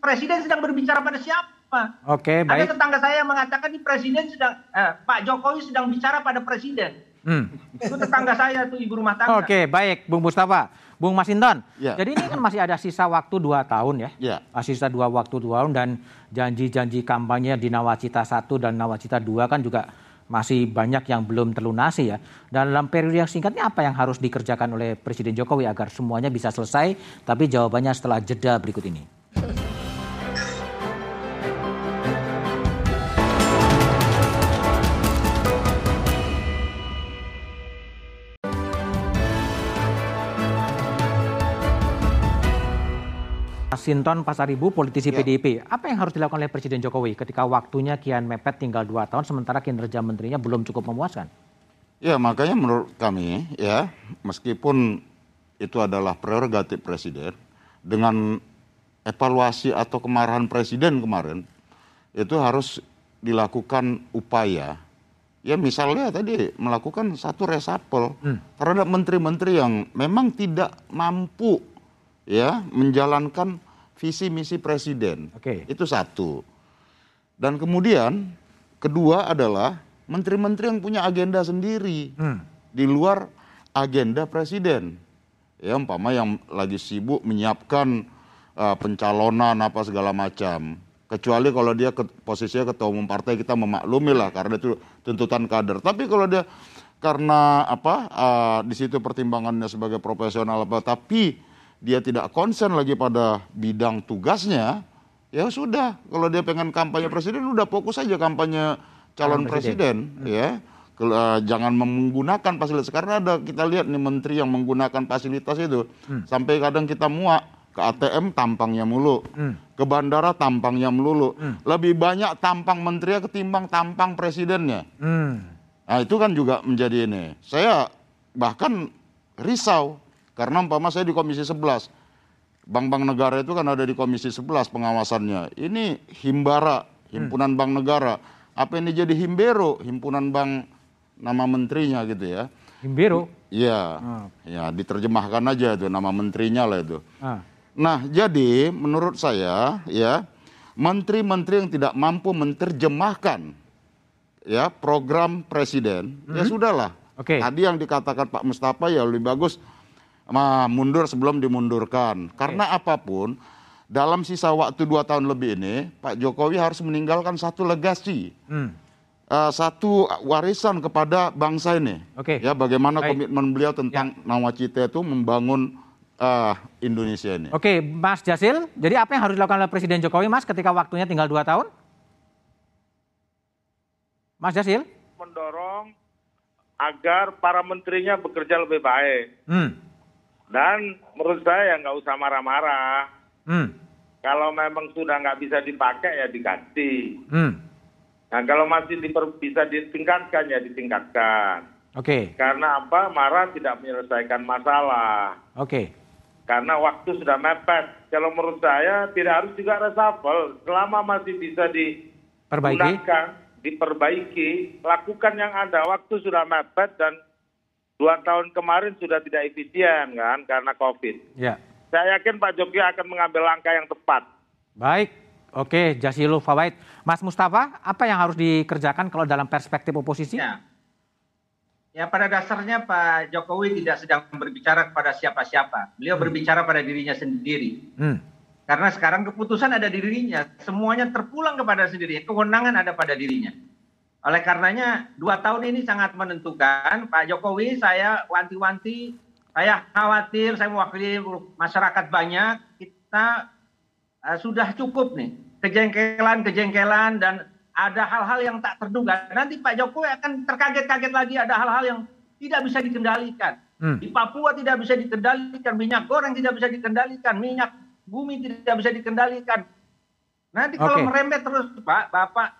Presiden sedang berbicara pada siapa? Oke, okay, baik. Ada tetangga saya mengatakan di presiden sedang eh, Pak Jokowi sedang bicara pada presiden. Hmm. Itu tetangga saya tuh ibu rumah tangga. Oke, okay, baik, Bung Mustafa, Bung Masinton. Ya. Jadi ini kan masih ada sisa waktu dua tahun ya. Ya. Masih sisa dua waktu dua tahun dan janji-janji kampanye di Nawacita 1 dan Nawacita 2 kan juga masih banyak yang belum terlunasi ya. Dan dalam periode yang singkatnya apa yang harus dikerjakan oleh Presiden Jokowi agar semuanya bisa selesai? Tapi jawabannya setelah jeda berikut ini. Sinton Pasaribu, politisi ya. PDIP. Apa yang harus dilakukan oleh Presiden Jokowi ketika waktunya kian mepet tinggal dua tahun sementara kinerja menterinya belum cukup memuaskan? Ya makanya menurut kami ya meskipun itu adalah prerogatif Presiden dengan evaluasi atau kemarahan Presiden kemarin itu harus dilakukan upaya ya misalnya tadi melakukan satu resapel hmm. terhadap menteri-menteri yang memang tidak mampu ya menjalankan visi misi presiden. Oke. Itu satu. Dan kemudian kedua adalah menteri-menteri yang punya agenda sendiri Hmm. di luar agenda presiden. Ya, umpama yang lagi sibuk menyiapkan uh, pencalonan apa segala macam. Kecuali kalau dia ke, posisinya ketua umum partai kita memaklumi lah karena itu tuntutan kader. Tapi kalau dia karena apa uh, di situ pertimbangannya sebagai profesional apa tapi dia tidak konsen lagi pada bidang tugasnya, ya sudah. Kalau dia pengen kampanye presiden, udah fokus aja kampanye calon Calon presiden, ya. Uh, jangan menggunakan fasilitas karena ada kita lihat nih menteri yang menggunakan fasilitas itu sampai kadang kita muak ke ATM tampangnya mulu, ke bandara tampangnya melulu, lebih banyak tampang menteri ketimbang tampang presidennya. Hmm. Nah itu kan juga menjadi ini. Saya bahkan risau karena umpama saya di Komisi 11. Bank-bank negara itu kan ada di Komisi 11 pengawasannya. Ini Himbara, Himpunan Bank Negara. Apa ini jadi Himbero, Himpunan Bank nama menterinya gitu ya. Himbero. Iya. Ya, diterjemahkan aja itu nama menterinya lah itu. Ah. Nah, jadi menurut saya ya menteri-menteri yang tidak mampu menerjemahkan ya program presiden ya sudahlah. Oke. Tadi yang dikatakan Pak Mustafa ya lebih bagus mundur sebelum dimundurkan. Karena apa pun dalam sisa waktu dua tahun lebih ini Pak Jokowi harus meninggalkan satu legasi. Hmm. eh, satu warisan kepada bangsa ini. Oke. Ya bagaimana Baik. Ya. komitmen beliau tentang nawacita itu membangun eh, Indonesia ini. Oke, Mas Jasil. Jadi apa yang harus dilakukan oleh Presiden Jokowi, Mas, ketika waktunya tinggal dua tahun? Mas Jasil? mendorong agar para menterinya bekerja lebih baik. Hmm. Dan menurut saya nggak usah marah-marah. Hmm. Kalau memang sudah nggak bisa dipakai ya diganti. Hmm. Nah kalau masih diper- bisa ditingkatkan ya ditingkatkan. Oke. Karena apa? Marah tidak menyelesaikan masalah. Oke. Karena waktu sudah mepet. Kalau menurut saya tidak harus juga reshuffle. Selama masih bisa digunakan, diperbaiki, lakukan yang ada. Waktu sudah mepet dan dua tahun kemarin sudah tidak efisien kan karena COVID. Ya. Saya yakin Pak Jokowi akan mengambil langkah yang tepat. Baik. Oke, Jasilul Fawaid. Mas Mustafa, apa yang harus dikerjakan kalau dalam perspektif oposisi? Ya. Ya pada dasarnya Pak Jokowi tidak sedang berbicara kepada siapa-siapa. Beliau berbicara pada dirinya sendiri. Hmm. Karena sekarang keputusan ada di dirinya, semuanya terpulang kepada sendiri, kewenangan ada pada dirinya. Oleh karenanya dua tahun ini sangat menentukan. Pak Jokowi saya wanti-wanti, saya khawatir, saya mewakili masyarakat banyak, kita eh, sudah cukup nih kejengkelan-kejengkelan dan ada hal-hal yang tak terduga. Nanti Pak Jokowi akan terkaget-kaget lagi ada hal-hal yang tidak bisa dikendalikan. Hmm. Di Papua tidak bisa dikendalikan, minyak goreng tidak bisa dikendalikan, minyak bumi tidak bisa dikendalikan. Nanti kalau Oke. merembet terus Pak, Bapak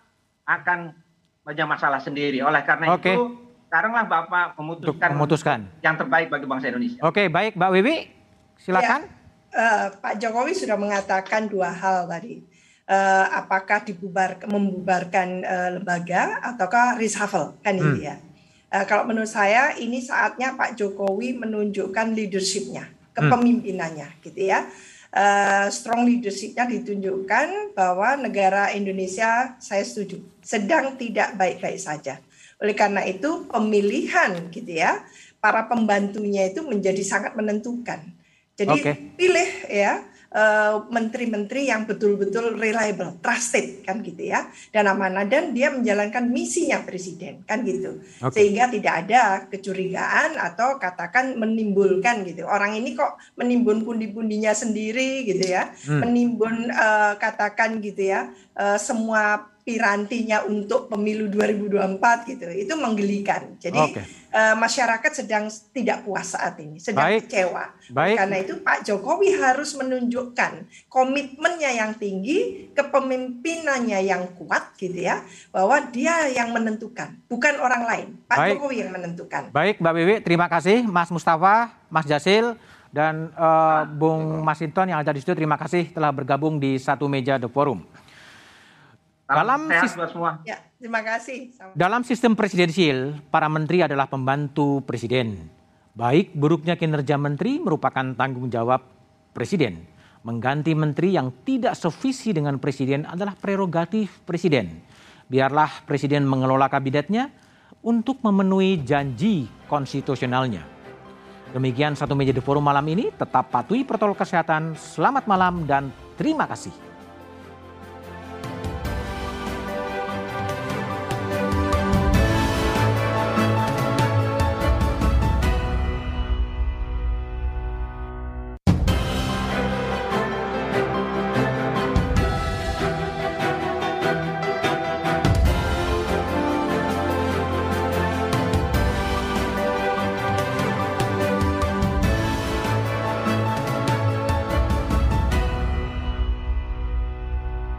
akan banyak masalah sendiri. Oleh karena Oke. itu, sekaranglah Bapak memutuskan memutuskan. yang terbaik bagi bangsa Indonesia. Oke, baik Mbak Wiwi. Silakan. Ya, eh, Pak Jokowi sudah mengatakan dua hal tadi. Eh, apakah dibubar, membubarkan eh, lembaga ataukah reshuffle kan Hmm. ini ya. Eh, kalau menurut saya ini saatnya Pak Jokowi menunjukkan leadershipnya, kepemimpinannya gitu ya. Eh, strong leadershipnya ditunjukkan bahwa negara Indonesia saya setuju sedang tidak baik-baik saja. Oleh karena itu pemilihan gitu ya para pembantunya itu menjadi sangat menentukan. Jadi Oke. pilih ya eh, menteri-menteri yang betul-betul reliable, trusted kan gitu ya, dan amanah dan dia menjalankan misinya presiden kan gitu, Oke. sehingga tidak ada kecurigaan atau katakan menimbulkan gitu. Orang ini kok menimbun pundi-pundinya sendiri gitu ya, Hmm. menimbun eh, katakan gitu ya eh, semua pirantinya untuk pemilu 2024 gitu. Itu menggelikan. Jadi Oke. eh, masyarakat sedang tidak puas saat ini, sedang Baik. kecewa. Baik. Karena itu Pak Jokowi harus menunjukkan komitmennya yang tinggi, kepemimpinannya yang kuat gitu ya, bahwa dia yang menentukan, bukan orang lain. Pak Baik. Jokowi yang menentukan. Baik Mbak Wiwi, terima kasih Mas Mustafa, Mas Jasil, dan eh, Bung Masinton yang ada di studio. Terima kasih telah bergabung di satu meja The Forum. Salam Dalam sehat sis- buat semua. Ya, terima kasih. Sama- Dalam sistem presidensial, para menteri adalah pembantu presiden. Baik buruknya kinerja menteri merupakan tanggung jawab presiden. Mengganti menteri yang tidak sevisi dengan presiden adalah prerogatif presiden. Biarlah presiden mengelola kabinetnya untuk memenuhi janji konstitusionalnya. Demikian satu meja di forum malam ini. Tetap patuhi protokol kesehatan. Selamat malam dan terima kasih.